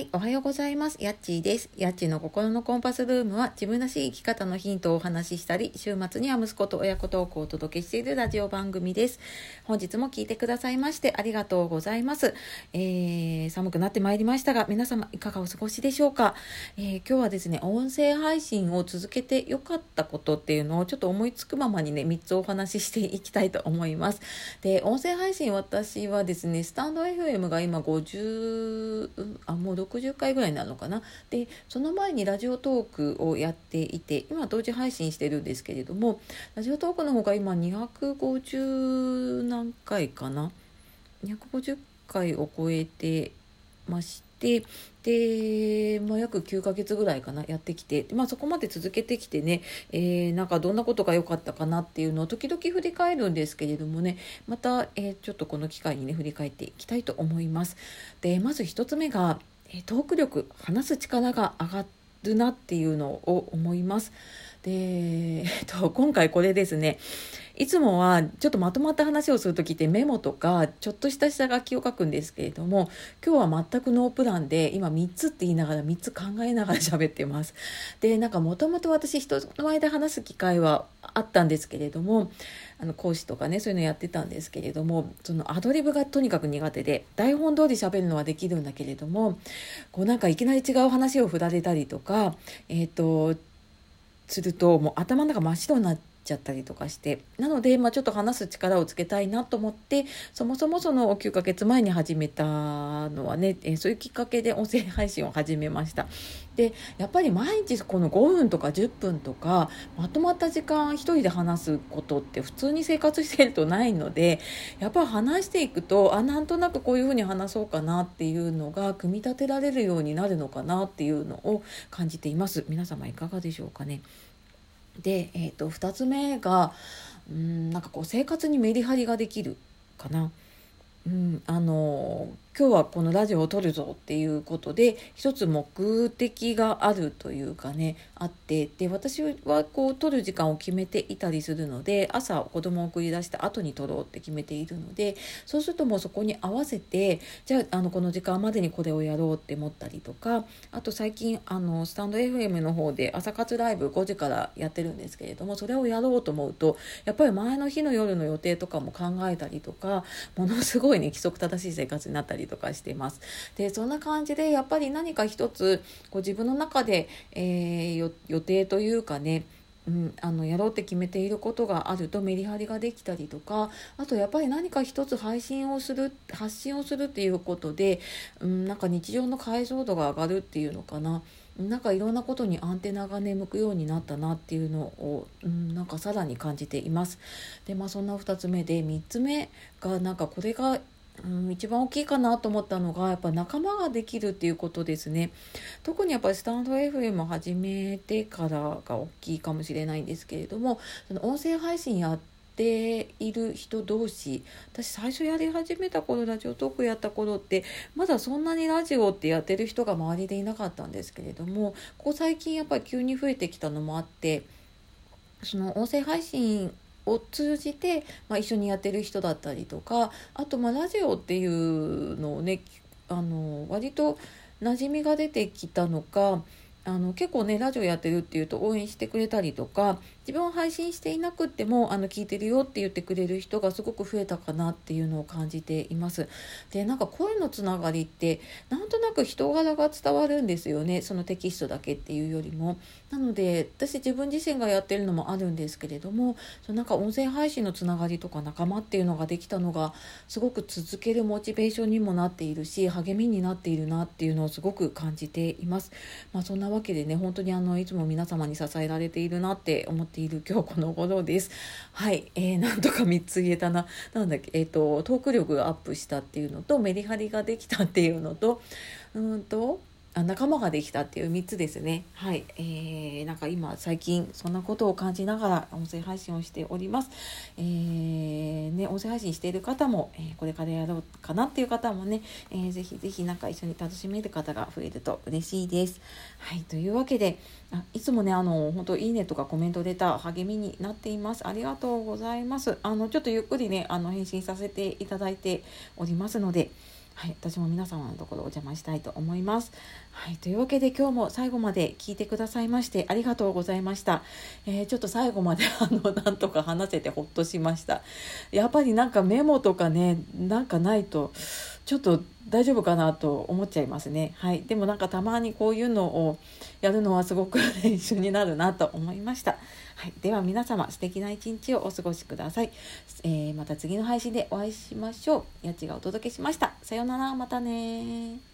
はい、おはようございます。やっちーです。やっちーの心のコンパスルームは自分らしい生き方のヒントをお話ししたり、週末には息子と親子トークをお届けしているラジオ番組です。本日も聞いてくださいましてありがとうございます。えー、寒くなってまいりましたが、皆様いかがお過ごしでしょうか、えー、今日はですね、音声配信を続けてよかったことっていうのをちょっと思いつくままにね、3つお話ししていきたいと思います。で、音声配信私はですね、スタンド FM が今50、あ、もう60回ぐらいなのかな？でその前にラジオトークをやっていて今同時配信してるんですけれどもラジオトークの方が今250何回かな？250回を超えてましてで、まあ、約9ヶ月ぐらいかなやってきて、まあ、そこまで続けてきてね、えー、なんかどんなことが良かったかなっていうのを時々振り返るんですけれどもねまた、えー、ちょっとこの機会にね振り返っていきたいと思います。でまず1つ目がトーク力話す力が上がるなっていうのを思います。で、えっと、今回これですねいつもはちょっとまとまった話をする時ってメモとかちょっとした下書きを書くんですけれども今日は全くノープランで今3つって言いながら3つ考えながら喋ってます。でなんかもともと私人の前で話す機会はあったんですけれどもあの講師とかねそういうのやってたんですけれどもそのアドリブがとにかく苦手で台本通り喋るのはできるんだけれどもこうなんかいきなり違う話を振られたりとかえっ、ー、とするともう頭の中真っ白になっちゃったりとかしてなので、まあ、ちょっと話す力をつけたいなと思ってそもそもその9ヶ月前に始めたのはね、えそういうきっかけで音声配信を始めました。でやっぱり毎日この5分とか10分とかまとまった時間一人で話すことって普通に生活してるとないのでやっぱ話していくとあなんとなくこういうふうに話そうかなっていうのが組み立てられるようになるのかなっていうのを感じています。皆様いかがでしょうかね。で、えーと、2つ目がうんなんかこう生活にメリハリができるかな。うん、あの今日はこのラジオを撮るぞっていうことで一つ目的があるというかねあってで私はこう撮る時間を決めていたりするので朝子供を送り出した後に撮ろうって決めているのでそうするともうそこに合わせてじゃああのこの時間までにこれをやろうって思ったりとかあと最近あのスタンド FM の方で朝活ライブ5時からやってるんですけれどもそれをやろうと思うとやっぱり前の日の夜の予定とかも考えたりとかものすごいね規則正しい生活になったりりとかしてます。でそんな感じでやっぱり何か一つこう自分の中で、えー、予定というかねうん、あのやろうって決めていることがあるとメリハリができたりとかあとやっぱり何か一つ配信をする発信をするっていうことで、うん、なんか日常の解像度が上がるっていうのかななんかいろんなことにアンテナがね向くようになったなっていうのを、うん、なんかさらに感じています。でまあそんな2つ目で3つ目がなんかこれがうん、一番大きいかなと思ったのがやっぱ仲間ができるっていうことですね。特にやっぱりスタンド FM を始めてからが大きいかもしれないんですけれどもその音声配信やっている人同士私最初やり始めた頃ラジオトークやった頃ってまだそんなにラジオってやってる人が周りでいなかったんですけれどもここ最近やっぱり急に増えてきたのもあってその音声配信を通じて、まあ、一緒にやってる人だったりとかあとまあラジオっていうのをねあの割と馴染みが出てきたのかあの結構ねラジオやってるっていうと応援してくれたりとか自分を配信していなくってもあの聞いてるよって言ってくれる人がすごく増えたかなっていうのを感じています。でなんか声のつながりってなんとなく人柄が伝わるんですよねそのテキストだけっていうよりも。なので私自分自身がやってるのもあるんですけれどもそのなんか音声配信のつながりとか仲間っていうのができたのがすごく続けるモチベーションにもなっているし励みになっているなっていうのをすごく感じています。まあ、そんわけでね本当にあのいつも皆様に支えられているなって思っている今日この頃です。はい、えー、なんとか3つ言えたな。なんだっけ、えっ、ー、とトーク力がアップしたっていうのとメリハリができたっていうのとうんとあ仲間ができたっていう3つですね。はい。えー、なんか今最近そんなことを感じながら音声配信をしております。えー、ね、音声配信している方も、えー、これからやろうかなっていう方もね、えー、ぜひぜひなんか一緒に楽しめる方が増えると嬉しいです。はい。というわけで、あいつもね、あの、本当いいねとかコメント出た励みになっています。ありがとうございます。あの、ちょっとゆっくりね、あの、返信させていただいておりますので、はい、私も皆様のところお邪魔したいと思います。はい、というわけで今日も最後まで聞いてくださいましてありがとうございました。えー、ちょっと最後まで あのなんとか話せてほっとしました。やっぱりなんかメモとかねなんかないとちょっと大丈夫かなと思っちゃいますね。はい、でもなんかたまにこういうのをやるのはすごく練習になるなと思いました。はい、では皆様素敵な一日をお過ごしください。えー、また次の配信でお会いしましょう。やちがお届けしました。さようなら、またね